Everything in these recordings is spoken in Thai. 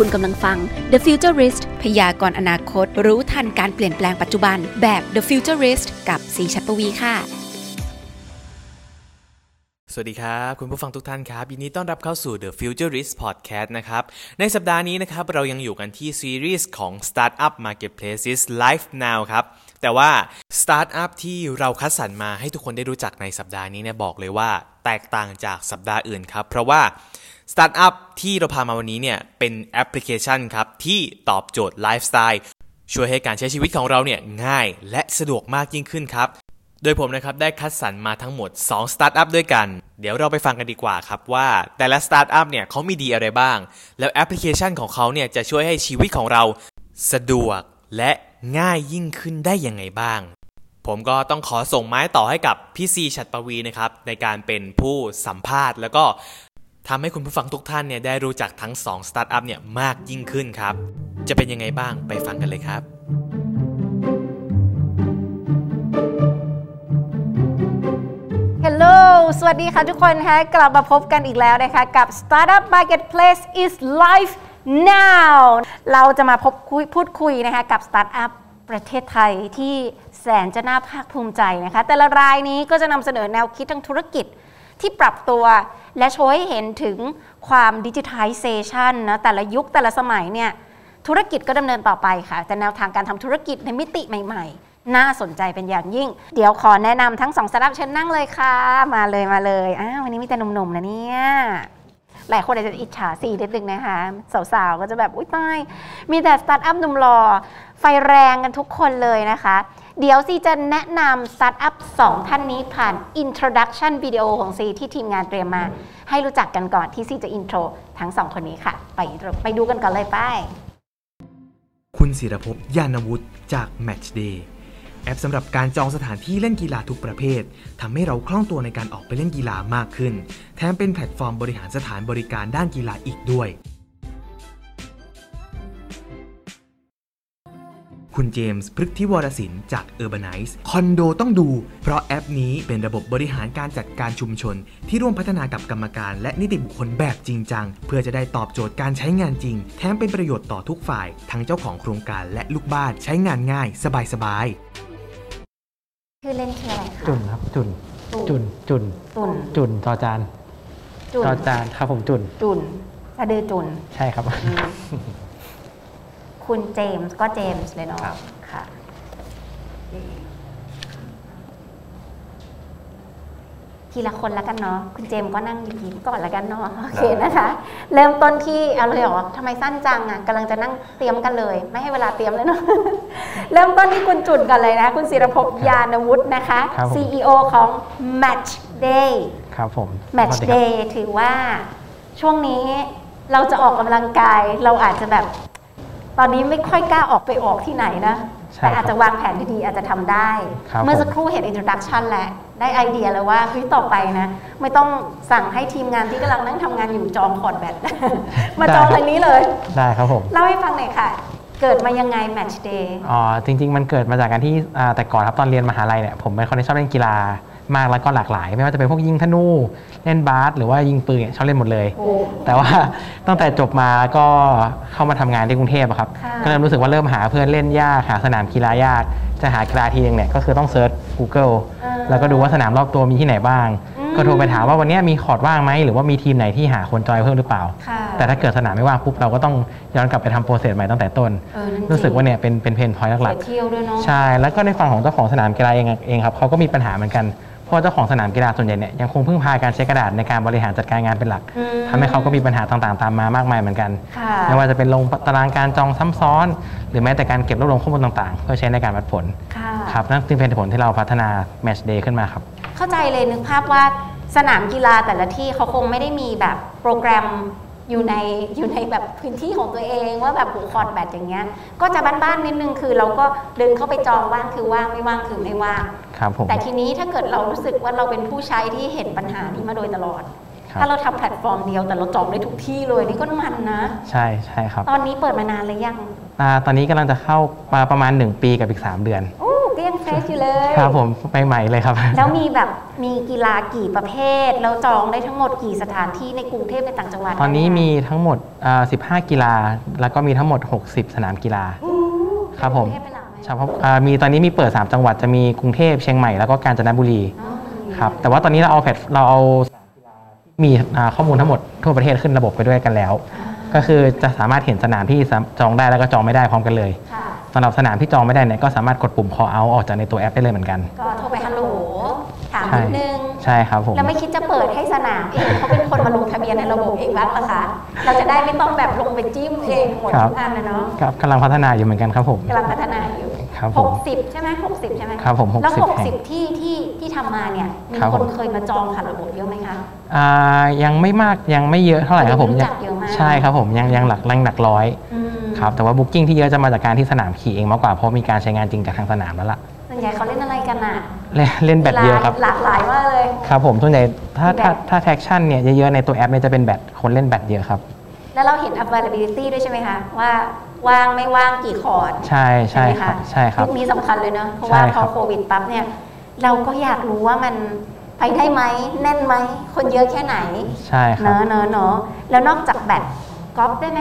คุณกำลังฟัง The Futurist พยากรณ์อนาคต รู้ทันการเปลี่ยนแปลงปัจจุบัน แบบ The Futurist กับสีชัดปวีค่ะ สวัสดีครับ คุณผู้ฟังทุกท่านครับยินดีต้อนรับเข้าสู่ The Futurist Podcast นะครับ ในสัปดาห์นี้นะครับ เรายังอยู่กันที่ซีรีส์ของ Startup Marketplaces Live Now ครับแต่ว่า Startup ที่เราคัดสรรมาให้ทุกคนได้รู้จักในสัปดาห์นี้เนี่ยบอกเลยว่า แตกต่างจากสัปดาห์อื่นครับ เพราะว่า สตาร์ทอัพที่เราพามาวันนี้เนี่ยเป็นแอปพลิเคชันครับที่ตอบโจทย์ไลฟ์สไตล์ช่วยให้การใช้ชีวิตของเราเนี่ยง่ายและสะดวกมากยิ่งขึ้นครับ โดยผมนะครับได้คัดสรรมาทั้งหมด2สตาร์ทอัพด้วยกัน เดี๋ยวเราไปฟังกันดีกว่าครับว่าแต่ละสตาร์ทอัพเนี่ยเขามีดีอะไรบ้าง แล้วแอปพลิเคชันของเขาเนี่ยจะช่วยให้ชีวิตของเราสะดวกและง่ายยิ่งขึ้นได้ยังไงบ้าง ผมก็ต้องขอส่งไม้ต่อให้กับพี่ซีชัดปวีนะครับในการเป็นผู้สัมภาษณ์ แล้วก็ ทำให้คุณผู้ฟังทุกท่านเนี่ยได้รู้จักทั้ง2สตาร์ทอัพเนี่ยมากยิ่งขึ้นครับ จะเป็นยังไงบ้างไปฟังกันเลยครับฮัลโหล สวัสดีค่ะทุกคนคะกลับมาพบกันอีกแล้วนะคะ กับ Startup Marketplace is live now เราจะมาพบคุยพูดคุยนะคะ กับ Startup ประเทศไทยที่แสนจะน่าภาคภูมิใจนะคะ แต่ละรายนี้ก็จะนำเสนอแนวคิดทางธุรกิจ ที่ปรับตัวและโชว์ให้เห็นถึงความ digitalization นะแต่ละยุคแต่ละสมัยเนี่ยธุรกิจก็ดำเนินต่อไปค่ะ แต่แนวทางการทำธุรกิจในมิติใหม่ ๆ น่าสนใจเป็นอย่างยิ่ง เดี๋ยวขอแนะนำทั้งสองสตาร์ทอัพเชิญนั่งเลยค่ะ มาเลยมาเลยอ้าววันนี้มีแต่หนุ่มๆนะเนี่ยหลายคนอาจจะอิจฉาซีนิดนึงนะคะ สาวๆ ก็จะแบบ อุ้ยตาย มีแต่สตาร์ทอัพหนุ่มหล่อไฟแรงกันทุกคนเลยนะคะ เดี๋ยวซีจะแนะนำสตาร์ทอัพสองท่านนี้ผ่าน introduction วิดีโอของซีที่ทีมงานเตรียมมา ให้รู้จักกันก่อนที่ซีจะ intro ทั้งสองคนนี้ค่ะ ไปไปดูกันก่อนเลยไป้ายคุณศิรภพยานวุฒิจาก Matchday แอปสำหรับการจองสถานที่เล่นกีฬาทุกประเภททำให้เราคล่องตัวในการออกไปเล่นกีฬามากขึ้น แถมเป็นแพลตฟอร์มบริหารสถานบริการด้านกีฬาอีกด้วย คุณเจมส์พฤกธิวรศิลป์จาก Urbanize คอนโดต้องดู เพราะแอปนี้เป็นระบบบริหารการจัดการชุมชน ที่ร่วมพัฒนากับกรรมการ และนิติบุคคลแบบจริงจัง เพื่อจะได้ตอบโจทย์การใช้งานจริง แถมเป็นประโยชน์ต่อทุกฝ่าย ทั้งเจ้าของโครงการและลูกบ้านใช้งานง่าย สบายๆคือเล่นคืออะไรคะจุนครับจุนตุ่นจุนจุนตุ่นจุนจอจานจุนจอจานครับผมจุนจุนสะดือจุนใช่ครับ คุณเจมส์ก็เจมส์เลยเนาะครับ ค่ะ ทีละคนแล้วกันเนาะคุณเจมส์ก็นั่งยิ้มๆก่อนแล้วกันเนาะโอเคนะคะ เริ่มต้นที่เอาเลยเหรอทำไมสั้นจังอะกำลังจะนั่งเตรียมกันเลย ไม่ให้เวลาเตรียมเลยเนาะเริ่มต้นที่คุณจุนกันเลยนะคุณศิรภพยานวุฒินะคะ ครับผม CEO ของ Match Day ครับผม Match สวัสดีครับ Day ถือว่าช่วงนี้เราจะออกกำลังกายเราอาจจะแบบ ตอนนี้ไม่ค่อยกล้าออกไปออกที่ไหนนะใช่แต่ครับอาจจะวางแผนดีๆอาจจะทำได้ครับเมื่อผมสักครู่เห็น introduction แหละ ได้ไอเดียแล้วว่าเฮ้ยต่อไปนะ ไม่ต้องสั่งให้ทีมงานที่กำลังนั่งทำงานอยู่จองคอร์ดแบตมาจองอันนี้เลย ได้ครับผมเล่าให้ฟังหน่อยค่ะเกิดมายังไง Match Day อ๋อ จริง ๆ มันเกิดมาจากการที่อ่าแต่ก่อนครับตอนเรียนมหาลัยเนี่ยผมเป็นคนที่ชอบเล่นกีฬา มากแล้วก็หลากหลาย ไม่ว่าจะเป็นพวกยิงธนูเล่นบาสหรือว่ายิงปืนเนี่ยชอบเล่นหมดเลยโอ้แต่ว่าตั้งแต่จบมาก็เข้ามาทำงานที่กรุงเทพอะครับค่ะก็เริ่มรู้สึกว่าเริ่มหาเพื่อนเล่นยากหาสนามกีฬายาก จะหากีฬาทีนึงเนี่ยก็คือต้อง search Google แล้วก็ดูว่าสนามรอบตัวมีที่ไหนบ้าง ก็โทรไปถามว่าวันเนี้ยมีคอร์ดว่างไหมหรือว่ามีทีมไหนที่หาคนจอยเพิ่มหรือเปล่าค่ะแต่ถ้าเกิดสนามไม่ว่างปุ๊บเราก็ต้องย้อนกลับไปทำ process ใหม่ตั้งแต่ต้นเออนั่นจงรู้สึกว่าเนี่ยเป็นเป็น pain point ไปหลายเที่ยวด้วยเนาะๆใช่แล้วก็ในฝั่งของเจ้าของสนามกีฬาเองเองครับเขาก็มีปัญหาเหมือนกัน เพราะว่าเจ้าของสนามกีฬาส่วนใหญ่เนี่ยยังคงพึ่งพาการใช้กระดาษในการบริหารจัดการงานเป็นหลักอืมทำให้เขาก็มีปัญหาต่างๆ ตามมามากมายเหมือนกันค่ะไม่ว่าจะเป็นลงตารางการจองซ้ำซ้อน หรือแม้แต่การเก็บรวบรวมข้อมูลต่างๆ เพื่อใช้ในการวัดผลค่ะครับนั่นจึงเป็นเหตุผลที่เราพัฒนา Match Day ขึ้นมาครับ เข้าใจเลยนึกภาพว่าสนามกีฬาแต่ละที่เขาคงไม่ได้มีแบบโปรแกรม อยู่ในอยู่ในแบบพื้นที่ของตัวเองว่าแบบหูคอร์ดแบตอย่างเงี้ย ก็จะบ้านๆนิดนึงคือเราก็เดินเข้าไปจองว่างคือว่างไม่ว่างคือไม่ว่างครับผมแต่ทีนี้ถ้าเกิดเรารู้สึกว่าเราเป็นผู้ใช้ที่เห็นปัญหานี้มาโดยตลอดครับถ้าเราทำแพลตฟอร์มเดียวแต่เราจองได้ทุกที่เลยนี่ก็มันนะ ใช่ใช่ครับ ตอนนี้เปิดมานานหรือยังอ่าตอนนี้กำลังจะเข้ามาประมาณ 1 ปีกับอีก 3 เดือนโอ้ ก็ยัง fresh อยู่เลยครับผมใหม่ๆเลยครับ แล้วมีแบบมีกีฬากี่ประเภท แล้วจองได้ทั้งหมดกี่สถานที่ในกรุงเทพในต่างจังหวัด ตอนนี้มีทั้งหมดอ่า15 กีฬา แล้วก็มีทั้งหมด 60 สนามกีฬาครับผมกงเทพเป็นหลักไหมเฉพาะอ่ามีตอนนี้มีเปิด 3 จังหวัดจะมีกรุงเทพเชียงใหม่แล้วก็กาญจนบุรีอ๋อครับแต่ว่าตอนนี้เราเอาแพลตเราเอามีอ่าข้อมูลทั้งหมดทั่วประเทศขึ้นระบบไปด้วยกันแล้ว ก็คือจะสามารถเห็นสนามที่สามจองได้แล้วก็จองไม่ได้พร้อมกันเลยค่ะ สำหรับสนามที่จองไม่ได้เนี่ยก็สามารถกดปุ่ม call out ออกจากในตัวแอปได้เลยเหมือนกัน ก็โทรไปฮัลโหลถามใช่นิดนึงใช่ครับผม แล้วไม่คิดจะเปิดให้สนามเองเขาเป็นคนมาลงทะเบียนในระบบเองบ้างเหรอคะเราจะได้ไม่ต้องแบบลงไปจิ้มเองหมดครับ ทุกอันนะเนาะครับกำลังพัฒนาอยู่เหมือนกันครับผม กำลังพัฒนาอยู่ครับหผมกสิบใช่ไหมหกสิบใช่ไหมครับผม60แล้วหกแห่สิบงที่ที่ที่ทำมาเนี่ยมีครับคนผมเคยมาจองผ่านระบบเยอะไหมคะ อ่ายังไม่มากยังไม่เยอะเท่าไหร่ครับผมรู้จักเยอะมาก ใช่ครับผมยังยังหลักแรงหลักร้อยอืม ครับแต่ว่าบุ๊กิ้งที่เยอะจะมาจากการที่สนามขี่เองมากกว่าเพราะมีการใช้งานจริงจากทางสนามแล้วล่ะส่วนใหญ่เขาเล่นอะไรกันอะเล่นเล่นแบดเยอะครับหลากหลายมากเลยครับผมส่วนใหญ่ถ้าแบตถ้าถ้า transaction เนี่ยเยอะๆในตัวแอปเนี่ยจะเป็นแบดคนเล่นแบดเยอะครับแล้วเราเห็น availability ด้วยใช่ไหมคะว่าว่างไม่ว่างกี่คอร์ดใช่ใช่ไหมคะครับใช่ครับยุคนี้สำคัญเลยเนอะเพราะว่าใช่ครับพอโควิดปั๊บเนี่ยเราก็อยากรู้ว่ามันไปได้ไหมแน่นไหมคนเยอะแค่ไหน ใช่คเนรับเนอะเนอะเนอะแล้วนอกจากแบดกอล์ฟได้ไหม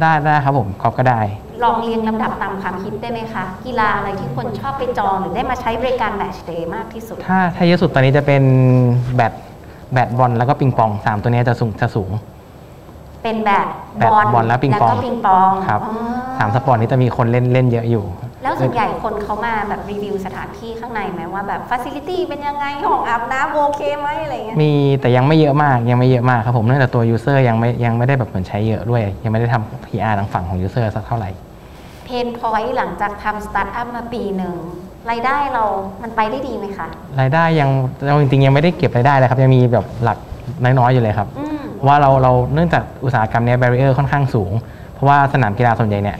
ได้ได้ครับผมกอล์ฟก็ได้ ลองเรียงลำดับตามความคิดได้ไหมคะ กีฬาอะไรที่คนชอบไปจองหรือได้มาใช้บริการ Matchday มากที่สุด ถ้าถ้าเยอะสุดตอนนี้จะเป็นแบดแบดบอลแล้วก็ปิงปองสามตัวเนี้ยจะสูงจะสูง เป็นแบบแบดบอลและปิงปองแล้วก็ปิงปองครับอ๋อ สามสปอร์ตนี้จะมีคนเล่นเล่นเยอะอยู่ แล้วส่วนใหญ่คนเขามาแบบรีวิวสถานที่ข้างในไหมว่าแบบฟ a ซิลิตี้เป็นยังไงห้องอาบน้ำโอเคไหมอะไรเงี้ยมีแต่ยังไม่เยอะมากยังไม่เยอะมากครับผมเนื่องจากตัว user ยังไม่ยังไม่ได้แบบเหมือนใช้เยอะด้วย ยังไม่ได้ทำ PR ทางฝั่งของ user สักเท่าไหร่pain point หลังจากทำสตาร์ทอัพมาปีหนึ่งรายได้เรามันไปได้ดีไหมคะรายได้ยังเราจริงๆยังไม่ได้เก็บรายได้เลยครับยังมีแบบหลักน้อยๆอยู่เลยครับอืมเพราะว่าเราเราเนื่องจากอุตสาหกรรมเนี้ย barrier ค่อนข้างสูง เพราะว่าสนามกีฬาส่วนใหญ่เนี่ย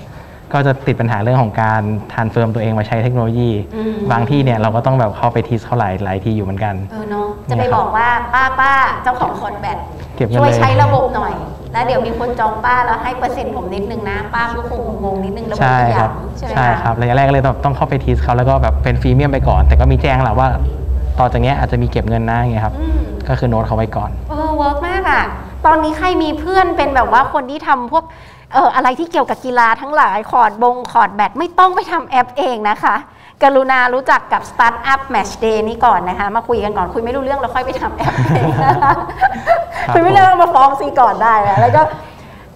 ก็จะติดปัญหาเรื่องของการ transform ตัวเองมาใช้เทคโนโลยีอืมบางที่เนี่ยเราก็ต้องแบบเข้าไป teach เขาหลายหลายทีอยู่เหมือนกันเออเนาะจะไปบอกว่าป้าป้าเจ้าของคอนแบดเก็บเงินช่วยเลยใช้ระบบหน่อย แล้วเดี๋ยวมีคนจองป้าแล้วให้เปอร์เซ็นต์ผมนิดนึงนะป้าก็คงงงๆนิดนึงระบบใช่ทุกอครัย่าบงใช่ไหมใช่คะครับระยะแรกก็เลยต้องต้องเข้าไปทีสเขาแล้วก็แบบเป็นฟรีเมียมไปก่อน แต่ก็มีแจ้งแหละว่าต่อจากเนี้ยอาจจะมีเก็บเงินนะอย่างเงี้ยครับอืมก็คือโน้ตเขาไว้ก่อนเออเวิร์กมากอะตอนนี้ใครมีเพื่อนเป็นแบบว่าคนที่ทำพวก เอออะไรที่เกี่ยวกับกีฬาทั้งหลายคอร์ดบงคอร์ดแบดไม่ต้องไปทำแอปเองนะคะ กรุณารู้จักกับ Startup Match Day นี้ก่อนนะคะ มาคุยกันก่อนคุยไม่รู้เรื่องแล้วค่อยไปทำแอปเองนะคะครับคุยไม่รู้เรื่องมาฟ้องซีก่อนได้นะแล้วก็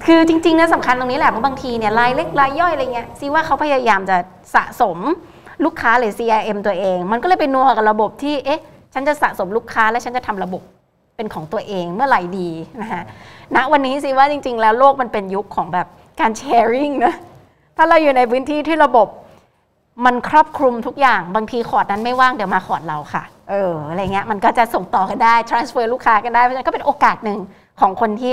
คือจริงๆนะสำคัญตรงนี้แหละเพราะบางทีเนี่ยรายเล็กรายย่อยอะไรเงี้ยซีว่าเขาพยายามจะสะสมลูกค้าหรือ CRM ตัวเอง มันก็เลยไปนัวกับระบบที่เอ๊ะฉันจะสะสมลูกค้าและฉันจะทำระบบ เป็นของตัวเองเมื่อไหร่ดีนะคะณวันนี้สิว่าจริง ๆ แล้วโลกมันเป็นยุคของแบบการแชร์ริงนะถ้าเราอยู่ในพื้นที่ที่ระบบมันครอบคลุมทุกอย่างบางทีคอร์ดนั้นไม่ว่างเดี๋ยวมาคอร์ดเราค่ะ เอออะไรเงี้ยมันก็จะส่งต่อกันได้ transfer ลูกค้ากันได้เพราะฉะนั้นก็เป็นโอกาสหนึ่งของคนที่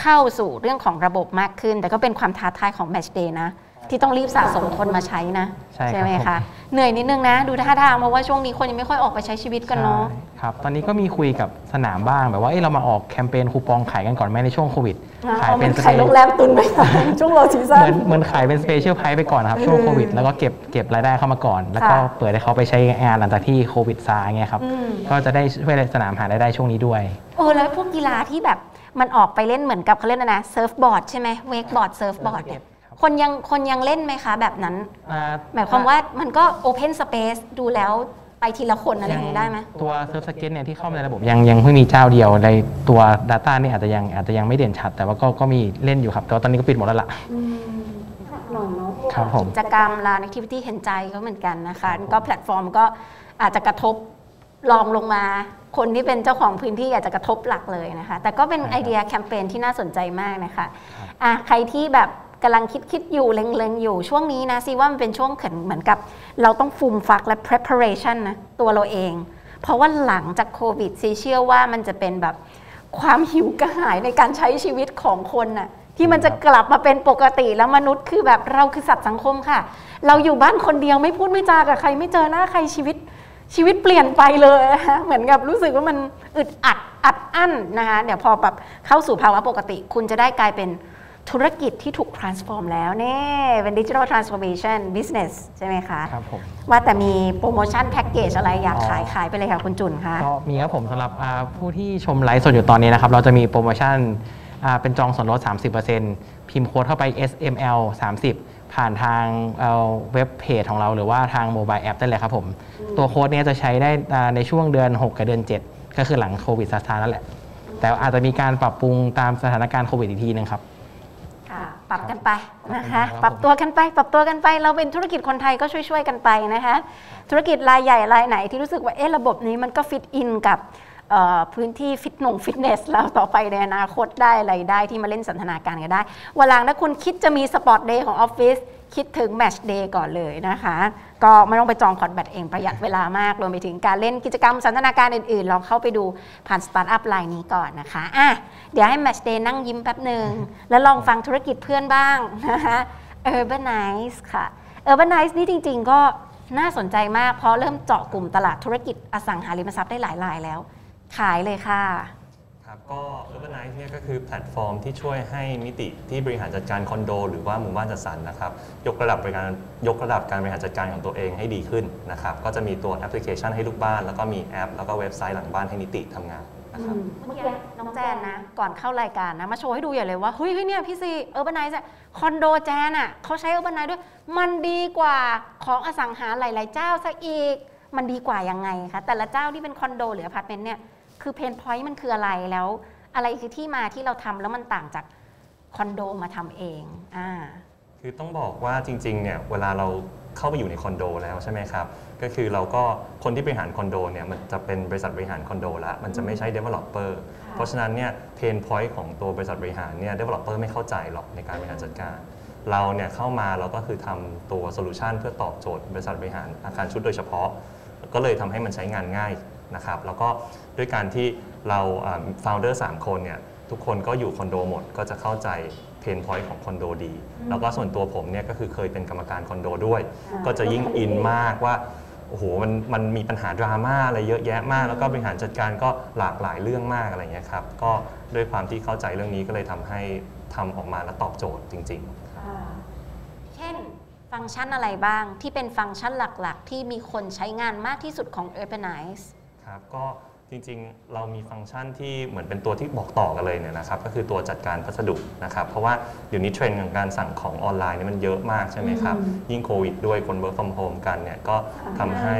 เข้าสู่เรื่องของระบบมากขึ้น แต่ก็เป็นความท้าทายของ Match Day นะ ที่ต้องรีบสะสมคนมาใช้นะ ใช่ไหมคะครับผมเหนื่อยนิดนึงนะ ดูท่าทางเพราะว่าช่วงนี้คนยังไม่ค่อยออกไปใช้ชีวิตกันเนาะใช่ครับตอนนี้ก็มีคุยกับสนามบ้างแบบว่าเอ้ยเรามาออกแคมเปญคูปองขายกันก่อนไหมในช่วงโควิดขายเป็นขายโรงแรมตุนไปก่อนช่วง low season เหมือนเหมือนขายเป็น special price ไปก่อนนะครับช่วงโควิดแล้วก็เก็บเก็บรายได้เข้ามาก่อน แล้วก็ค่ะเปิดให้เขาไปใช้งานหลังจากที่โควิดซาเงี้ยครับอืมก็จะได้ช่วยสนามหารายได้ช่วงนี้ด้วยเออแล้วพวกกีฬาที่แบบมันออกไปเล่นเหมือนกับเขาเล่นนะนะเซิร์ฟบอร์ดใช่ไหมเวกบอร์ดเซิร์ฟบอร์ดเนี่ย คนยังคนยังเล่นไหมคะแบบนั้น หมายความว่ามันก็ open space ดูแล้วไปทีละคนอะไรอย่างนี้ได้ไหมตัวเซิร์ฟสเก็ตเนี่ยที่เข้ามาในระบบยังยังเพิ่งมีเจ้าเดียวในตัว Data นี่อาจจะยังอาจจะยังไม่เด่นชัด แต่ว่าก็ก็มีเล่นอยู่ครับ แต่ว่าตอนนี้ก็ปิดหมดแล้วล่ะครับผมกิจกรรมลาน activity เห็นใจเขาเหมือนกันนะคะ ก็แพลตฟอร์มก็อาจจะกระทบลองลงมา คนที่เป็นเจ้าของพื้นที่อาจจะกระทบหลักเลยนะคะ แต่ก็เป็นใช่ครับไอเดียแคมเปญที่น่าสนใจมากนะคะอะใครที่แบบ กำลังคิดคิดอยู่เล็งๆ อยู่ช่วงนี้นะซีว่ามันเป็นช่วงเขินเหมือนกับเราต้องฟูมฟักและ preparation นะตัวเราเอง เพราะว่าหลังจากโควิดซีเชื่อว่ามันจะเป็นแบบความหิวกระหายในการใช้ชีวิตของคนน่ะที่มันจะกลับมาเป็นปกติแล้วมนุษย์คือแบบเราคือสัตว์สังคมค่ะ เราอยู่บ้านคนเดียวไม่พูดไม่จากับใคร ไม่เจอหน้าใครชีวิตชีวิตเปลี่ยนไปเลยนะคะเหมือนกับรู้สึกว่ามันอึดอัดอัดอั้นนะคะเดี๋ยวพอแบบเข้าสู่ภาวะปกติ คุณจะได้กลายเป็น ธุรกิจที่ถูก transform แล้วเน่เป็น digital transformation business ใช่ไหมคะครับผมว่าแต่มีโปรโมชั่นแพ็กเกจอะไรอยากอ๋อขายขายไปเลยค่ะคุณจุนคะก็มีครับผมสำหรับอ่าผู้ที่ชมไลฟ์สดอยู่ตอนนี้นะครับ เราจะมีโปรโมชั่นอ่าเป็นจองส่วนลด 30%พิมพ์โค้ดเข้าไป SML 30 ผ่านทางเอ่อเว็บเพจของเราหรือว่าทาง mobile แอปได้เลยครับผม ตัวโค้ดเนี้ยจะใช้ได้อ่าในช่วงเดือน 6 กับเดือน 7 ก็คือหลังโควิดซาซานั่นแหละ แต่อาจจะมีการปรับปรุงตามสถานการณ์โควิดอีกทีหนึงครับค่ะ ปรับกันไปนะคะครับปรับตัวกันไป ปรับตัวกันไป เราเป็นธุรกิจคนไทยก็ช่วยๆกันไปนะคะธุรกิจรายใหญ่รายไหนที่รู้สึกว่าเอ๊ะระบบนี้มันก็ fit in กับเอ่อพื้นที่ฟิตหนงฟิตเนสเราต่อไปในอนาคตได้อะไรได้ที่มาเล่นสันทนาการกันได้วันหลังถ้าคุณคิดจะมี sport day ของออฟฟิศ คิดถึง Match Day ก่อนเลยนะคะ ก็ไม่ต้องไปจองคอร์ตแบดเองประหยัดเวลามาก รวมไปถึงการเล่นกิจกรรมสันทนาการอื่นๆ ลองเข้าไปดูผ่านสตาร์ทอัพไลน์นี้ก่อนนะคะอะเดี๋ยวให้ Match Day นั่งยิ้มแป๊บหนึ่ง แล้วลองฟังธุรกิจเพื่อนบ้างนะคะ Urbanize ค่ะ Urbanize นี่จริง ๆ ก็น่าสนใจมากเพราะเริ่มเจาะกลุ่มตลาดธุรกิจอสังหาริมทรัพย์ได้หลายรายแล้ว ขายเลยค่ะ ครับก็ Urbanize เนี่ยก็คือแพลตฟอร์มที่ช่วยให้นิติที่บริหารจัดการคอนโด หรือว่าหมู่บ้านจัดสรรนะครับยกระดับบริการยกระดับการบริหารจัดการของตัวเองให้ดีขึ้นนะครับก็จะมีตัวแอปพลิเคชันให้ลูกบ้าน แล้วก็มีแอป แล้วก็เว็บไซต์หลังบ้านให้นิติทำงานนะครับเมื่อกี้น้องแจนนะ ก่อนเข้ารายการนะมาโชว์ให้ดูใหญ่เลยว่าเฮ้ยเฮ้ยเนี่ยพี่ซี Urbanizeคอนโดแจนอะเขาใช้ Urbanize ด้วย มันดีกว่าของอสังหาหลาย ๆ เจ้าซะอีก มันดีกว่ายังไงคะแต่ละเจ้าที่เป็นคอนโดหรืออพาร์ตเมนต์เนี่ย คือ pain point มันคืออะไรแล้ว อะไรคือที่มาที่เราทำแล้วมันต่างจากคอนโดมาทำเองอ่าคือต้องบอกว่าจริงๆเนี่ยเวลาเราเข้าไปอยู่ในคอนโดแล้วใช่ไหมครับก็คือเราก็คนที่บริหารคอนโดเนี่ยมันจะเป็นบริษัทบริหารคอนโดแล้วมันจะไม่ใช่ developer เพราะฉะนั้นเนี่ย pain point ของตัวบริษัทบริหารเนี่ย developer ไม่เข้าใจหรอกในการบริหารจัดการ เราเนี่ยเข้ามาเราก็คือทำตัว solution เพื่อตอบโจทย์บริษัทบริหารอาคารชุดโดยเฉพาะ ก็เลยทำให้มันใช้งานง่ายนะครับแล้วก็ ด้วยการที่เราฟ o u เดอร์สามคนเนี่ยทุกคนก็อยู่คอนโดหมดก็จะเข้าใจ pain point ของคอนโดดี แล้วก็ส่วนตัวผมเนี่ยก็คือเคยเป็นกรรมการคอนโดด้วยอ่าก็จะยิ่ง in มากว่าโอ้โหมันมันมีปัญหาดราม่าอะไรเยอะแยะมาก แล้วก็บริหารจัดการก็หลากหลายเรื่องมากอะไรเงี้ยครับก็ด้วยความที่เข้าใจเรื่องนี้ก็เลยทำให้ทำออกมาแล้วตอบโจทย์จริงๆเช่นฟังก์ชันอะไรบ้างที่เป็นฟังก์ชันหลักๆ ที่มีคนใช้งานมากที่สุดของ Urbanize ครับก็ จริงๆ เรามีฟังก์ชันที่เหมือนเป็นตัวที่บอกต่อกันเลยเนี่ยนะครับ ก็คือตัวจัดการพัสดุนะครับ เพราะว่าเดี๋ยวนี้เทรนด์ของการสั่งของออนไลน์เนี่ยมันเยอะมากใช่ไหมครับ ยิ่งโควิดด้วยคน work from home กันเนี่ยก็ทำให้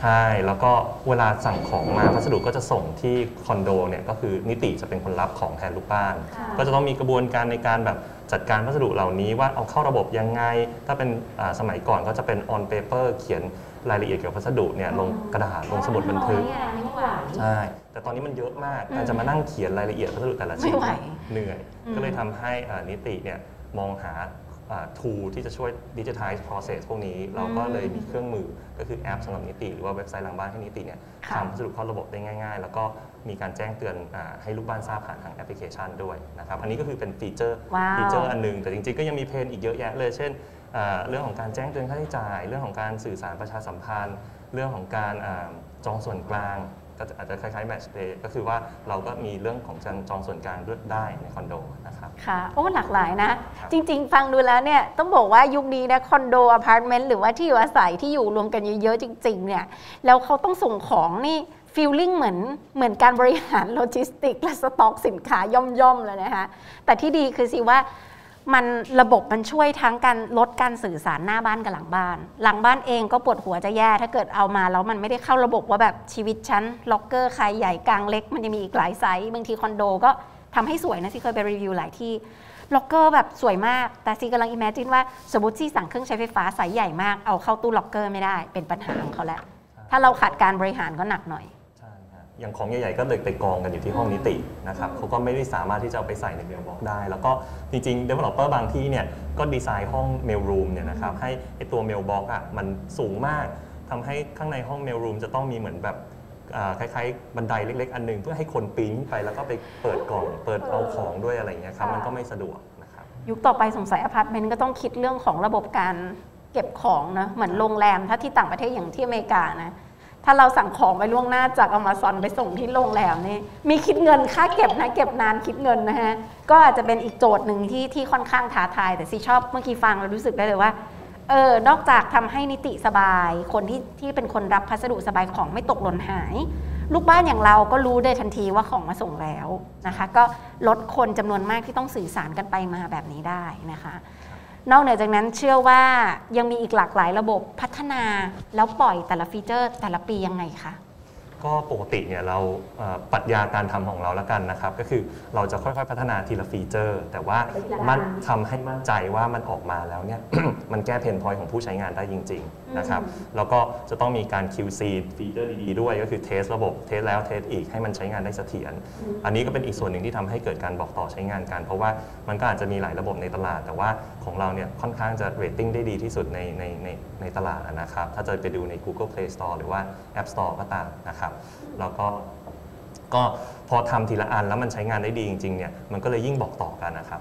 ใช่ แล้วก็เวลาสั่งของมาพัสดุก็จะส่งที่คอนโดเนี่ยก็คือนิติจะเป็นคนรับของแทนลูกบ้าน ก็จะต้องมีกระบวนการในการแบบจัดการพัสดุเหล่านี้ว่าเอาเข้าระบบยังไง ถ้าเป็นอ่าสมัยก่อนก็จะเป็น on paper เขียน รายละเอียดเกี่ยวกับพัสดุเนี่ยลงกระดาษลงสมุดบันทึก ใช่ แต่ตอนนี้มันเยอะมากการจะมานั่งเขียนรายละเอียดพัสดุแต่ละชิ้นไม่ไหว เหนื่อย ก็เลยทำให้อ่านิติเนี่ยมองหาtool ที่จะช่วย digitize process พวกนี้ เราก็เลยมีเครื่องมือก็คือแอปสำหรับนิติ หรือว่าเว็บไซต์หลังบ้านให้นิติเนี่ยค่ะ ทำพัสดุเข้าระบบได้ง่าย ๆ แล้วก็มีการแจ้งเตือนอาให้ลูกบ้านทราบผ่านทางแอปพลิเคชันด้วยนะครับอันนี้ก็คือเป็น feature ว้าว feature อันหนึ่ง แต่จริงๆ ก็ยังมี pain อีกเยอะแยะเลย เช่นอ่า เรื่องของการแจ้งเตือนค่าใช้จ่าย เรื่องของการสื่อสารประชาสัมพันธ์ เรื่องของการอาจองส่วนกลางก็จะอาจจะคล้ายๆ Match Day ก็คือว่าเราก็มีเรื่องของการจองส่วนกลางด้วยได้ในคอนโดนะครับค่ะโอ้หลากหลายนะครับจริง ๆ ฟังดูแล้วเนี่ยต้องบอกว่ายุคนี้นะคอนโดอพาร์ตเมนต์หรือว่าที่อยู่อาศัยที่อยู่รวมกันเยอะๆจริง ๆ เนี่ยแล้วเขาต้องส่งของนี่ feeling เหมือนเหมือนการบริหารโลจิสติกและสต็อกสินค้าย่อมๆเลยนะคะแต่ที่ดีคือซีว่า มันระบบมันช่วยทั้งการลดการสื่อสารหน้าบ้านกับหลังบ้าน หลังบ้านเองก็ปวดหัวจะแย่ ถ้าเกิดเอามาแล้วมันไม่ได้เข้าระบบว่าแบบชีวิตฉันล็อกเกอร์ใครใหญ่กลางเล็ก มันจะมีอีกหลายไซส์บางทีคอนโดก็ทำให้สวยนะที่เคยไปรีวิวหลายที่ล็อกเกอร์แบบสวยมาก แต่ซีกำลัง imagine ว่าสมมติซีสั่งเครื่องใช้ไฟฟ้าไซส์ใหญ่มากเอาเข้าตู้ล็อกเกอร์ไม่ได้เป็นปัญหาของเขาแล้วถ้าเราขาดการบริหารก็หนักหน่อย อย่างของใหญ่ๆก็เลยไปกองกันอยู่ที่ห้องนิตินะครับเขาก็ไม่ได้สามารถที่จะเอาไปใส่ใน mailbox ได้ แล้วก็จริงๆ developer บางที่เนี่ยก็ดีไซน์ห้อง mail room เนี่ยนะครับให้ไอตัว mailbox อะมันสูงมากทำให้ข้างในห้อง mail room จะต้องมีเหมือนแบบอ่าคล้ายๆ บันไดเล็ก ๆ อันหนึงเพื่อให้คนปีนขึ้นไปแล้วก็ไปเปิดกล่อง เปิดเอาของด้วยอะไรอย่างเงี้ยครับมันก็ไม่สะดวกนะครับยุคต่อไปสงสัยอพาร์ตเมนต์ก็ต้องคิดเรื่องของระบบการเก็บของนะเหมือนโรงแรมถ้าที่ต่างประเทศอย่างที่อเมริกานะ ถ้าเราสั่งของไปล่วงหน้าจากอเมซอนไปส่งที่โรงแรมนี่มีคิดเงินค่าเก็บนะเก็บนานคิดเงินนะฮะก็อาจจะเป็นอีกโจทย์หนึ่งที่ที่ค่อนข้างท้าทาย แต่ซีชอบเมื่อกี้ฟังแล้วรู้สึกได้เลยว่าเออนอกจากทำให้นิติสบาย คนที่ที่เป็นคนรับพัสดุสบายของไม่ตกหล่นหาย ลูกบ้านอย่างเราก็รู้ได้ทันทีว่าของมาส่งแล้วนะคะ ก็ลดคนจำนวนมากที่ต้องสื่อสารกันไปมาแบบนี้ได้นะคะ นอกเหนือจากนั้นเชื่อว่ายังมีอีกหลากหลายระบบพัฒนาแล้วปล่อยแต่ละ feature แต่ละปียังไงคะ ก็ปกติเนี่ยเราเอ่อปรัชญาการทำของเราแล้วกันนะครับ ก็คือเราจะค่อยๆพัฒนาทีละ feature แต่ว่าไปทีละมันอันทำให้มั่นใจว่ามันออกมาแล้วเนี่ยมันแก้ pain point ของผู้ใช้งานได้จริง ๆนะครับ แล้วก็จะต้องมีการ QC feature ดีๆด้วยก็คือ test ระบบ test แล้ว test อีกให้มันใช้งานได้เสถียรอันนี้ก็เป็นอีกส่วนหนึ่งที่ทำให้เกิดการบอกต่อใช้งานกัน เพราะว่ามันก็อาจจะมีหลายระบบในตลาด แต่ว่าของเราเนี่ยค่อนข้างจะเรตติ้งได้ดีที่สุดในในในในตลาดนะครับถ้าจะไปดูใน Google Play Store หรือว่า App Store ก็ตามนะครับแล้วก็ก็พอทำทีละอันแล้วมันใช้งานได้ดีจริงๆเนี่ยมันก็เลยยิ่งบอกต่อกันนะครับ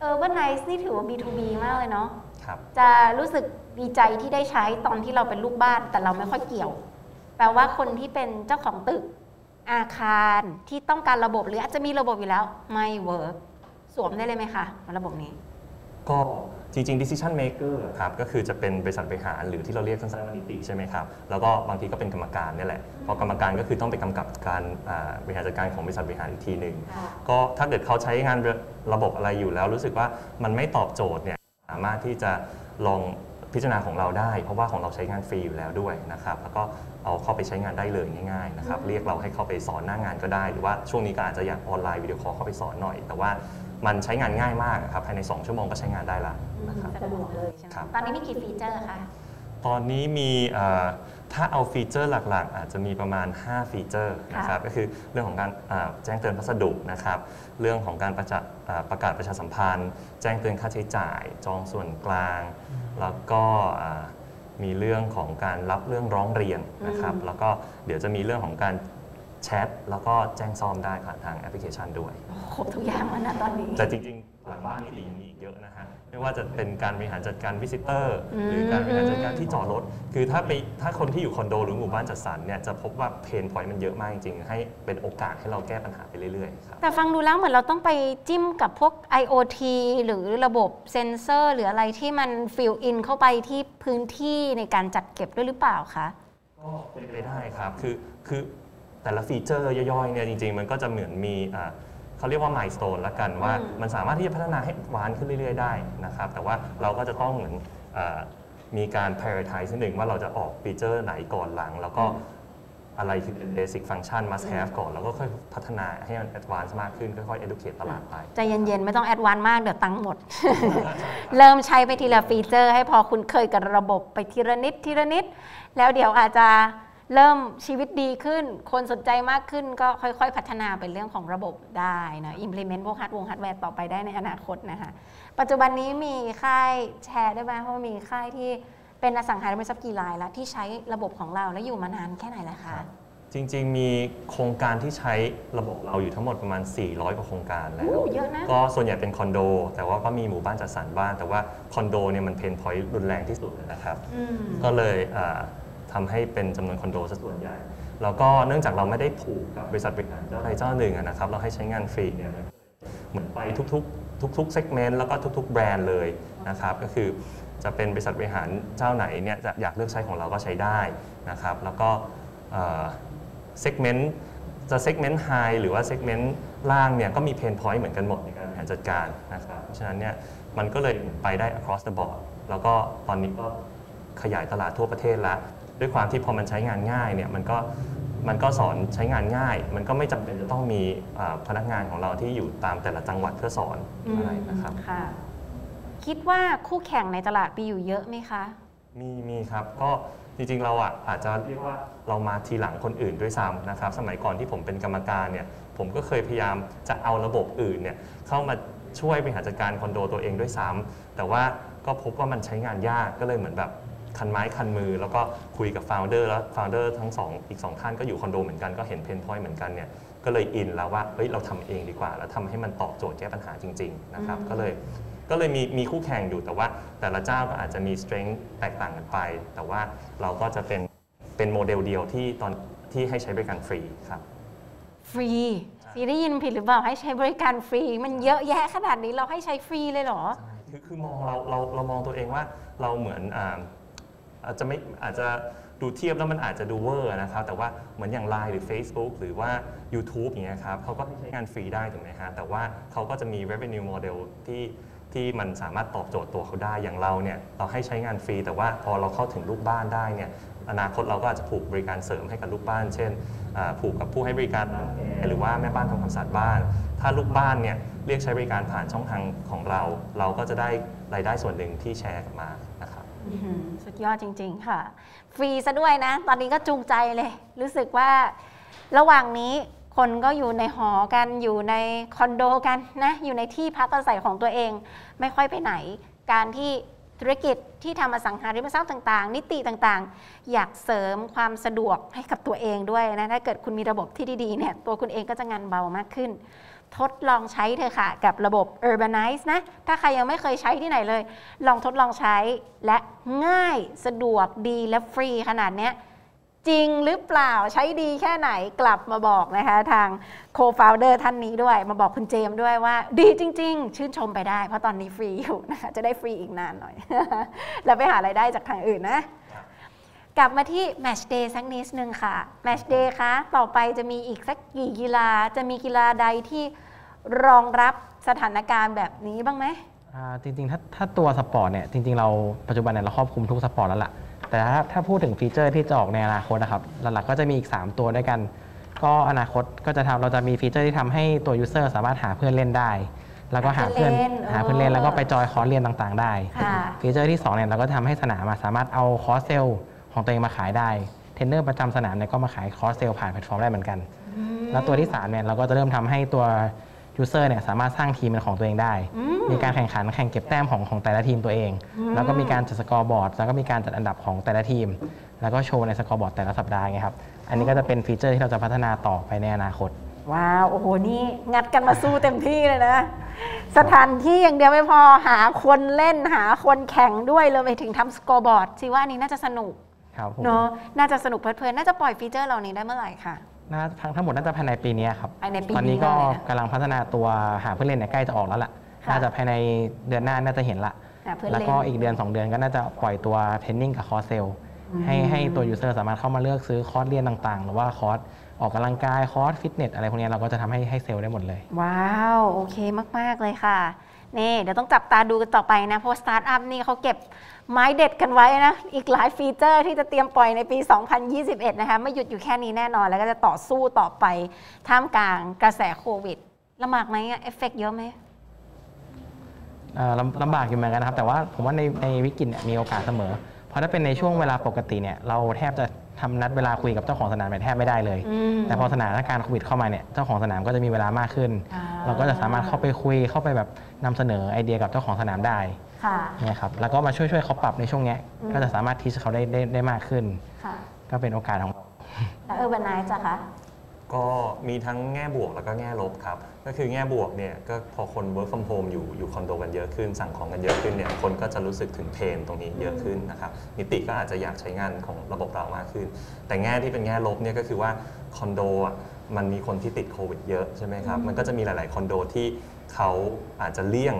เออว่าไนซ์นี่ถือว่า B2B มากเลยเนาะครับจะรู้สึกดีใจที่ได้ใช้ตอนที่เราเป็นลูกบ้านแต่เราไม่ค่อยเกี่ยว แปลว่าคนที่เป็นเจ้าของตึกอาคารที่ต้องการระบบหรืออาจจะมีระบบอยู่แล้วไม่ work สวมได้เลยไหมคะระบบนี้ ก็จริงๆ decision maker ครับก็คือจะเป็นบริษัทบริหารหรือที่เราเรียกสั้นๆว่านิติใช่ไหมครับแล้วก็บางทีก็เป็นกรรมการเนี่ยแหละเพราะกรรมการก็คือต้องไปกำกับการอ่าบริหารจัดการของบริษัทบริหารอีกทีหนึ่งก็ถ้าเกิดเขาใช้งานระบบอะไรอยู่แล้วรู้สึกว่ามันไม่ตอบโจทย์เนี่ยสามารถที่จะลองพิจารณาของเราได้ เพราะว่าของเราใช้งานฟรีอยู่แล้วด้วยนะครับแล้วก็เอาเข้าไปใช้งานได้เลยง่ายๆนะครับเรียกเราให้เข้าไปสอนหน้างานก็ได้ หรือว่าช่วงนี้ก็อาจจะอย่างออนไลน์ video call เข้าไปสอนหน่อย แต่ว่า มันใช้งานง่ายมากอะครับภายใน 2 ชั่วโมงก็ใช้งานได้ละนะครับสะดวกเลยใช่ไหมครับ ตอนนี้มีกี่ feature คะตอนนี้มีเอ่อถ้าเอา feature หลักๆ อาจจะมีประมาณ 5 feature นะครับก็คือเรื่องของการอ่าแจ้งเตือนพัสดุนะครับเรื่องของการประจะอ่าประกาศประชาสัมพันธ์ แจ้งเตือนค่าใช้จ่าย จองส่วนกลาง แล้วก็อ่ามีเรื่องของการรับเรื่องร้องเรียนนะครับแล้วก็เดี๋ยวจะมีเรื่องของการ แชทแล้วก็แจ้งซ่อมได้ผ่านทางแอปพลิเคชันด้วย ครบทุกอย่างแล้วนะตอนนี้ แต่จริงๆ หลังบ้านนี่ยังมีอีกเยอะนะฮะ ไม่ว่าจะเป็นการบริหารจัดการวิสิเตอร์ หรือการบริหารจัดการที่จอดรถ คือถ้าไปถ้าคนที่อยู่คอนโดหรือหมู่บ้านจัดสรรเนี่ยจะพบว่า pain point มันเยอะมากจริงๆ ให้เป็นโอกาสให้เราแก้ปัญหาไปเรื่อยๆครับ แต่ฟังดูแล้วเหมือนเราต้องไปจิ้มกับพวก IoT หรือระบบเซ็นเซอร์ หรืออะไรที่มัน fill in เข้าไปที่พื้นที่ในการจัดเก็บด้วยหรือเปล่าคะ ก็เป็นไปได้ครับ คือคือ แต่ละ feature ย่อยๆเนี่ยจริงๆ มันก็จะเหมือนมีอ่าเขาเรียกว่า m i l e s t o n e ละกันว่าอืมมันสามารถที่จะพัฒนาให้หวานขึ้นเรื่อยๆ ได้นะครับแต่ว่าเราก็จะต้องเหมือนอามีการ prioritize นิดหนึ่งว่าเราจะออก feature ไหนก่อนหลัง แล้วก็อะไรคือเป็น basic function must have ก่อน แล้วก็ค่อยพัฒนาให้มัน advance มากขึ้น ค่อยๆ educate ตลาดไปใจเย็นๆ ไม่ต้อง advance มาก เดี๋ยวตังค์หมด เริ่มใช้ไปทีละ feature ให้พอคุ้นเคยกับระบบไปทีละนิดทีละนิด แล้วเดี๋ยวอาจจะ เริ่มชีวิตดีขึ้น คนสนใจมากขึ้นก็ค่อยๆ พัฒนาเป็นเรื่องของระบบได้นะ implement พวกฮาร์ดวงฮาร์ดแวร์ต่อไปได้ในอนาคตนะคะ ปัจจุบันนี้มีค่ายแชร์ได้ไหมเพราะว่ามีค่ายที่เป็นอสังหาริมทรัพย์กี่รายแล้วที่ใช้ระบบของเราแล้วอยู่มานานแค่ไหนแล้วคะจริงๆ มีโครงการที่ใช้ระบบเราอยู่ทั้งหมดประมาณ 400 กว่าโครงการแล้วโอ้เยอะนะก็ส่วนใหญ่เป็นคอนโด แต่ว่าก็มีหมู่บ้านจัดสรรบ้างแต่ว่าคอนโดเนี่ยมัน pain point รุนแรงที่สุดเลยนะครับอืมก็เลย อ่าทำให้เป็นจำนวนคอนโดซะส่วนใหญ่ แล้วก็เนื่องจากเราไม่ได้ผูกกับบริษัทบริการเจ้าใดเจ้าหนึ่งนะครับ เราให้ใช้งานฟรีเนี่ยเหมือนไปทุกๆ ทุกๆ segment แล้วก็ทุก ๆ แบรนด์เลยนะครับ ก็คือจะเป็นบริษัทบริหารเจ้าไหนเนี่ยจะอยากเลือกใช้ของเราก็ใช้ได้นะครับ แล้วก็ segment จะ segment high หรือว่า segment ล่างเนี่ยก็มี pain point เหมือนกันหมดในการบริหารจัดการนะครับ เพราะฉะนั้นเนี่ยมันก็เลยไปได้ across the board แล้วก็ตอนนี้ก็ขยายตลาดทั่วประเทศแล้ว ด้วยความที่พอมันใช้งานง่ายเนี่ยมันก็มันก็สอนใช้งานง่าย มันก็ไม่จำเป็นจะต้องมีอ่าพนักงานของเราที่อยู่ตามแต่ละจังหวัดเพื่อสอนอะไรนะครับค่ะคิดว่าคู่แข่งในตลาดมีอยู่เยอะไหมคะ มีมีครับก็จริงๆเราอะอาจจะเรียกว่าเรามาทีหลังคนอื่นด้วยซ้ำนะครับ สมัยก่อนที่ผมเป็นกรรมการเนี่ยผมก็เคยพยายามจะเอาระบบอื่นเนี่ยเข้ามาช่วยบริหารจัดการคอนโดตัวเองด้วยซ้ำแต่ว่าก็พบว่ามันใช้งานยากก็เลยเหมือนแบบ คันไม้คันมือ แล้วก็คุยกับ founder แล้ว founder ทั้งสองอีกสองท่านก็อยู่คอนโดเหมือนกันก็เห็น pain point เหมือนกันเนี่ยก็เลยอินแล้วว่าเฮ้ยเราทำเองดีกว่า แล้วทำให้มันตอบโจทย์แก้ปัญหาจริงๆนะครับก็เลยก็เลยมีมีคู่แข่งอยู่แต่ว่า แต่ละเจ้าก็อาจจะมี strength แตกต่างกันไป แต่ว่าเราก็จะเป็นเป็นโมเดลเดียวที่ตอนที่ให้ใช้บริการฟรีครับ ฟรีฟรีได้ยินผิดหรือเปล่าให้ใช้บริการฟรี มันเยอะแยะขนาดนี้เราให้ใช้ฟรีเลยเหรอคือคือมองเราเราเรามองตัวเองว่าเราเหมือน อาจจะไม่อาจจะดูเทียบแล้วมันอาจจะดูเวอร์นะครับ แต่ว่าเหมือนอย่าง Line หรือ Facebook หรือว่า YouTube อย่างเงี้ยครับเขาก็ใช้งานฟรีได้ถูกไหมฮะแต่ว่าเขาก็จะมี revenue model ที่ที่มันสามารถตอบโจทย์ตัวเขาได้อย่างเราเนี่ยเราให้ใช้งานฟรี แต่ว่าพอเราเข้าถึงลูกบ้านได้เนี่ยอนาคตเราก็อาจจะผูกบริการเสริมให้กับลูกบ้าน เช่นผูกกับผู้ให้บริการหรือว่าแม่บ้านทำความสะอาดบ้าน ถ้าลูกบ้านเนี่ยเรียกใช้บริการผ่านช่องทางของเรา เราก็จะได้รายได้ส่วนหนึ่งที่แชร์กลับมานะครับ สุดยอดจริง ๆ ค่ะ ฟรีซะด้วยนะ ตอนนี้ก็จูงใจเลย รู้สึกว่าระหว่างนี้คนก็อยู่ในหอกันอยู่ในคอนโดกันนะอยู่ในที่พักอาศัยของตัวเอง ไม่ค่อยไปไหน การที่ธุรกิจที่ทำอสังหาริมทรัพย์ต่าง ๆ นิติต่างๆ อยากเสริมความสะดวกให้กับตัวเองด้วยนะถ้าเกิดคุณมีระบบที่ดีๆเนี่ยตัวคุณเองก็จะงานเบามากขึ้น ทดลองใช้เถอะค่ะ กับระบบ Urbanize นะ ถ้าใครยังไม่เคยใช้ที่ไหนเลย ลองทดลองใช้และง่ายสะดวกดีและฟรีขนาดเนี้ยจริงหรือเปล่าใช้ดีแค่ไหนกลับมาบอกนะคะ ทาง co-founder ท่านนี้ด้วย มาบอกคุณเจมด้วยว่า ดีจริง ๆ ชื่นชมไปได้ เพราะตอนนี้ฟรีอยู่นะคะจะได้ฟรีอีกนานหน่อย แล้วไปหารายได้จากทางอื่นนะ กลับมาที่ Match Day สักนิดนึงค่ะ Match Day คะต่อไปจะมีอีกสักกี่กีฬา จะมีกีฬาใดที่รองรับสถานการณ์แบบนี้บ้างไหมอ่าจริงๆ ถ้าถ้าตัวสปอร์ตเนี่ยจริง ๆ เราปัจจุบันเนี่ยเราครอบคลุมทุกสปอร์ตแล้วล่ะ แต่ถ้าถ้าพูดถึง feature ที่จะออกในอนาคตนะครับหลักๆก็จะมีอีก 3 ตัวด้วยกัน ก็อนาคตก็จะทำเราจะมี feature ที่ทำให้ตัว user สามารถหาเพื่อนเล่นได้ แล้วก็หาเพื่อนหาเพื่อนเล่นหาเพื่อนเล่นแล้วก็ไปจอยคอร์สเรียนต่างๆ ได้ค่ะ feature ที่2เนี่ยเราก็ทำให้สนามอะสามารถเอา course sale ของตัวเองมาขายได้เทรนเนอร์ประจำสนามเนี่ยก็มาขาย course sale ผ่านแพลตฟอร์มได้เหมือนกัน แล้วตัวที่3เนี่ยเราก็จะเริ่มทำให้ตัว user เนี่ยสามารถสร้างทีมเป็นของตัวเองได้ มีการแข่งขันแข่งเก็บแต้มของของแต่ละทีมตัวเอง แล้วก็มีการจัด scoreboard แล้วก็มีการจัดอันดับของแต่ละทีม แล้วก็โชว์ใน scoreboard แต่ละสัปดาห์ไงครับ อันนี้ก็จะเป็น feature ที่เราจะพัฒนาต่อไปในอนาคต ว้าว โอ้โห นี่งัดกันมาสู้เต็มที่เลยนะ สถานที่อย่างเดียวไม่พอ หาคนเล่น หาคนแข่งด้วยเลยไปถึงทำ scoreboard สิว่าอันนี้น่าจะสนุก ครับผมเนาะน่าจะสนุกเพลินๆน่าจะปล่อย feature เหล่านี้ได้เมื่อไหร่ค่ะน่าทั้งทั้งหมดน่าจะภายในปีนี้ครับภายในปีตอนนี้ก็นี้เลยนะกำลังพัฒนาตัวหาเพื่อนเล่นเนี่ยใกล้จะออกแล้วล่ะค่ะน่าจะภายในเดือนหน้าน่าจะเห็นละหาเพื่อนแล้วเล่นก็อีกเดือน 2 เดือนก็น่าจะปล่อยตัว training กับ course sale ให้ให้ตัว user สามารถเข้ามาเลือกซื้อคอร์สเรียนต่างๆ หรือว่าคอร์สออกกำลังกาย course fitness อะไรพวกนี้เราก็จะทำให้ให้ sell ได้หมดเลย ว้าว โอเคมาก ๆ เลยค่ะ นี่เดี๋ยวต้องจับตาดูกันต่อไปนะเพราะสตาร์ทอัพนี่เขาเก็บไม้เด็ดกันไว้นะ อีกหลาย feature ที่จะเตรียมปล่อยในปี 2021 นะคะ ไม่หยุดอยู่แค่นี้แน่นอน แล้วก็จะต่อสู้ต่อไป ท่ามกลางกระแสโควิดลำบากไหมอะเอฟเฟกต์เยอะไหมเอ่อลำลำบากอยู่เหมือนกันนะครับ แต่ว่าผมว่าในในวิกฤตเนี่ยมีโอกาสเสมอ เพราะถ้าเป็นในช่วงเวลาปกติเนี่ยเราแทบจะทำนัดเวลาคุยกับเจ้าของสนามเนี่ยแทบไม่ได้เลยอืมแต่พอสถานการณ์โควิดเข้ามาเนี่ยเจ้าของสนามก็จะมีเวลามากขึ้นอ่าเราก็จะสามารถเข้าไปคุยเข้าไปแบบ นำเสนอไอเดียกับเจ้าของสนามได้ค่ะเนี่ยครับแล้วก็มาช่วยช่วยเขาปรับในช่วงเนี้ยก็จะสามารถทีชเขาได้ได้ได้มากขึ้นค่ะก็เป็นโอกาสของแล้วเออร์บานไนซ์อะคะก็มีทั้งแง่บวกแล้วก็แง่ลบครับ ก็คือแง่บวกเนี่ยก็พอคน work from home อยู่อยู่คอนโดกันเยอะขึ้น สั่งของกันเยอะขึ้นเนี่ยคนก็จะรู้สึกถึงเพนตรงนี้เยอะขึ้นนะครับนิติก็อาจจะอยากใช้งานของระบบเรามากขึ้น แต่แง่ที่เป็นแง่ลบเนี่ยก็คือว่าคอนโดอะมันมีคนที่ติดโควิดเยอะใช่ไหมครับมันก็จะมีหลาย ๆ คอนโดที่ เขาอาจจะเลี่ยง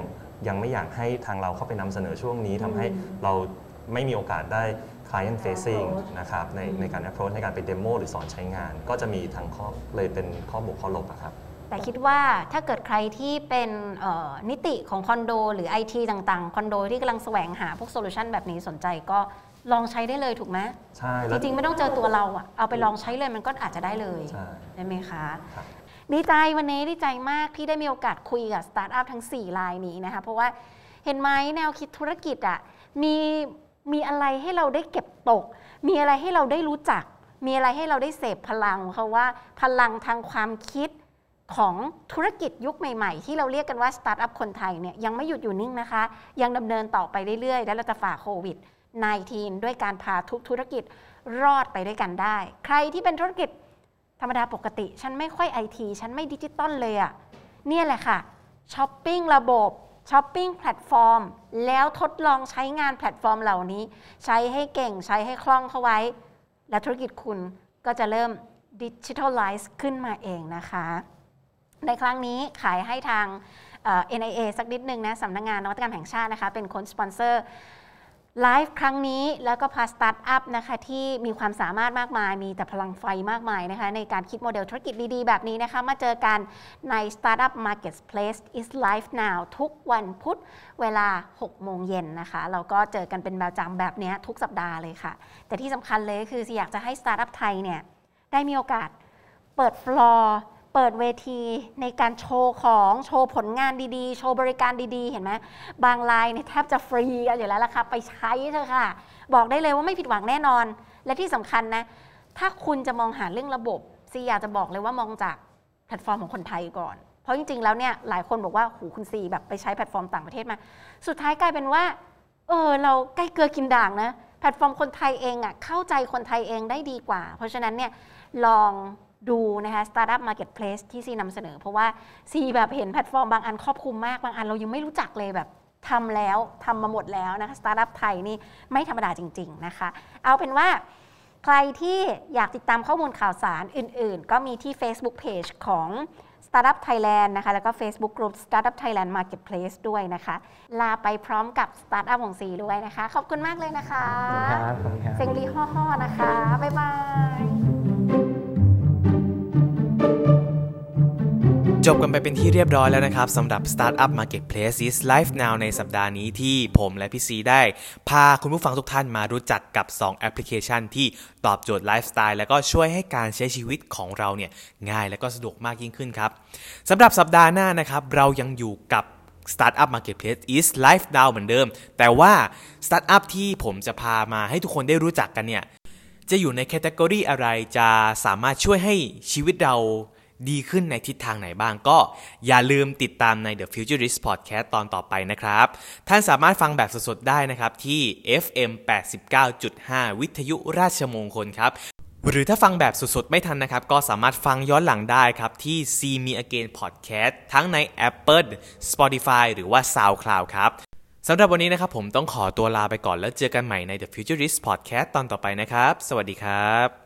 ยังไม่อยากให้ทางเราเข้าไปนำเสนอช่วงนี้ทำให้เราไม่มีโอกาสได้ client facing นะครับในในการ approach ในการไป demo หรือสอนใช้งาน ก็จะมีทั้งข้อเลยเป็นข้อบวกข้อลบอะครับ แต่คิดว่าถ้าเกิดใครที่เป็นเอ่อนิติของคอนโด หรือ IT ต่างๆ คอนโดที่กำลังแสวงหาพวก solution แบบนี้สนใจก็ลองใช้ได้เลยถูกไหมใช่จแล้วริงๆ ไม่ต้องเจอตัวเราอะเอาไปลองใช้เลยมันก็อาจจะได้เลยใช่ได้ไหมคะครับ ดีใจวันนี้ดีใจมากที่ได้มีโอกาสคุยกับสตาร์ทอัพทั้ง 4 รายนี้นะคะ เพราะว่าเห็นไหมแนวคิดธุรกิจอะมีมีอะไรให้เราได้เก็บตก มีอะไรให้เราได้รู้จัก มีอะไรให้เราได้เสพพลังเพราะว่าพลังทางความคิดของธุรกิจยุคใหม่ ๆ ที่เราเรียกกันว่าสตาร์ทอัพคนไทยเนี่ยยังไม่หยุดอยู่นิ่งนะคะ ยังดำเนินต่อไปเรื่อยๆ และเราจะฝ่าโควิด -19 ด้วยการพาทุกธุรกิจรอดไปด้วยกันได้ ใครที่เป็นธุรกิจ ธรรมดาปกติ ฉันไม่ค่อยไอทีฉันไม่ดิจิตอลเลยอะเนี่ยแหละค่ะช้อปปิ้งระบบช้อปปิ้งแพลตฟอร์ม แล้วทดลองใช้งานแพลตฟอร์มเหล่านี้ ใช้ให้เก่งใช้ให้คล่องเข้าไว้ และธุรกิจคุณก็จะเริ่ม digitalize ขึ้นมาเองนะคะ ในครั้งนี้ขายให้ทางเอ่อ NIA สักนิดนึงนะสำนักงานนวัตกรรมแห่งชาตินะคะ เป็นคนสปอนเซอร์ ไลฟ์ครั้งนี้แล้วก็พาสตาร์ทอัพนะคะที่มีความสามารถมากมาย มีแต่พลังไฟมากมายนะคะในการคิดโมเดลธุรกิจดีๆ แบบนี้นะคะ มาเจอกันใน Startup Marketplace is Live Now ทุกวันพุธเวลา 6 โมงเย็นนะคะ เราก็เจอกันเป็นประจำแบบนี้ทุกสัปดาห์เลยค่ะ แต่ที่สำคัญเลยคืออยากจะให้สตาร์ทอัพไทยเนี่ยได้มีโอกาสเปิดฟลอร์ เปิดเวทีในการโชว์ของโชว์ผลงานดีๆ โชว์บริการดีๆ เห็นไหมบางไลน์เนี่ยแทบจะฟรีกันอยู่แล้วล่ะค่ะ ไปใช้เถอะค่ะ บอกได้เลยว่าไม่ผิดหวังแน่นอน และที่สำคัญนะ ถ้าคุณจะมองหาเรื่องระบบซีอยากจะบอกเลยว่ามองจากแพลตฟอร์มของคนไทยก่อน เพราะจริงๆ แล้วเนี่ยหลายคนบอกว่าหูยคุณซีแบบไปใช้แพลตฟอร์มต่างประเทศมา สุดท้ายกลายเป็นว่า เออเราใกล้เกลือกินด่างนะแพลตฟอร์มคนไทยเองอะ่ะเข้าใจคนไทยเองได้ดีกว่า เพราะฉะนั้นเนี่ยลอง ดูนะคะ Startup Marketplace ที่ซีนำเสนอ เพราะว่าซีแบบเห็นแพลตฟอร์มบางอันครอบคลุมมากบางอันเรายังไม่รู้จักเลยแบบทำแล้วทำมาหมดแล้วนะคะสตาร์ทอัพไทยนี่ไม่ธรรมดาจริง ๆนะคะ เอาเป็นว่าใครที่อยากติดตามข้อมูลข่าวสารอื่น ๆ ก็มีที่ Facebook Page ของ Startup Thailand นะคะ แล้วก็ Facebook Group Startup Thailand Marketplace ด้วยนะคะ ลาไปพร้อมกับ Startup ของซีด้วยนะคะ ขอบคุณมากเลยนะคะครับขอบคุณครับเซงลีฮ่อๆนะคะ บ๊ายบาย จบกันไปเป็นที่เรียบร้อยแล้วนะครับสำหรับ Startup Marketplace is Live Now ในสัปดาห์นี้ที่ผมและพี่ซีได้ พาคุณผู้ฟังทุกท่านมารู้จักกับ 2 แอปพลิเคชันที่ตอบโจทย์ไลฟ์สไตล์แล้วก็ช่วยให้การใช้ชีวิตของเราเนี่ยง่ายและก็สะดวกมากยิ่งขึ้นครับสำหรับสัปดาห์หน้านะครับเรายังอยู่กับ Startup Marketplace is Life Now เหมือนเดิม แต่ว่า Startup ที่ผมจะพามาให้ทุกคนได้รู้จักกันเนี่ยจะอยู่ในแคตตากรีอะไรจะสามารถช่วยให้ชีวิตเรา ดีขึ้นในทิศทางไหนบ้างก็อย่าลืมติดตามใน The Futurist Podcast ตอนต่อไปนะครับ ท่านสามารถฟังแบบสดๆได้นะครับ ที่ FM 89.5 วิทยุราชมงคลครับ หรือถ้าฟังแบบสดๆ ไม่ทันนะครับ ก็สามารถฟังย้อนหลังได้ครับ ที่ See Me Again Podcast ทั้งใน Apple Spotify หรือว่า SoundCloud ครับสำหรับวันนี้นะครับผมต้องขอตัวลาไปก่อนแล้วเจอกันใหม่ใน The Futurist Podcast ตอนต่อไปนะครับ สวัสดีครับ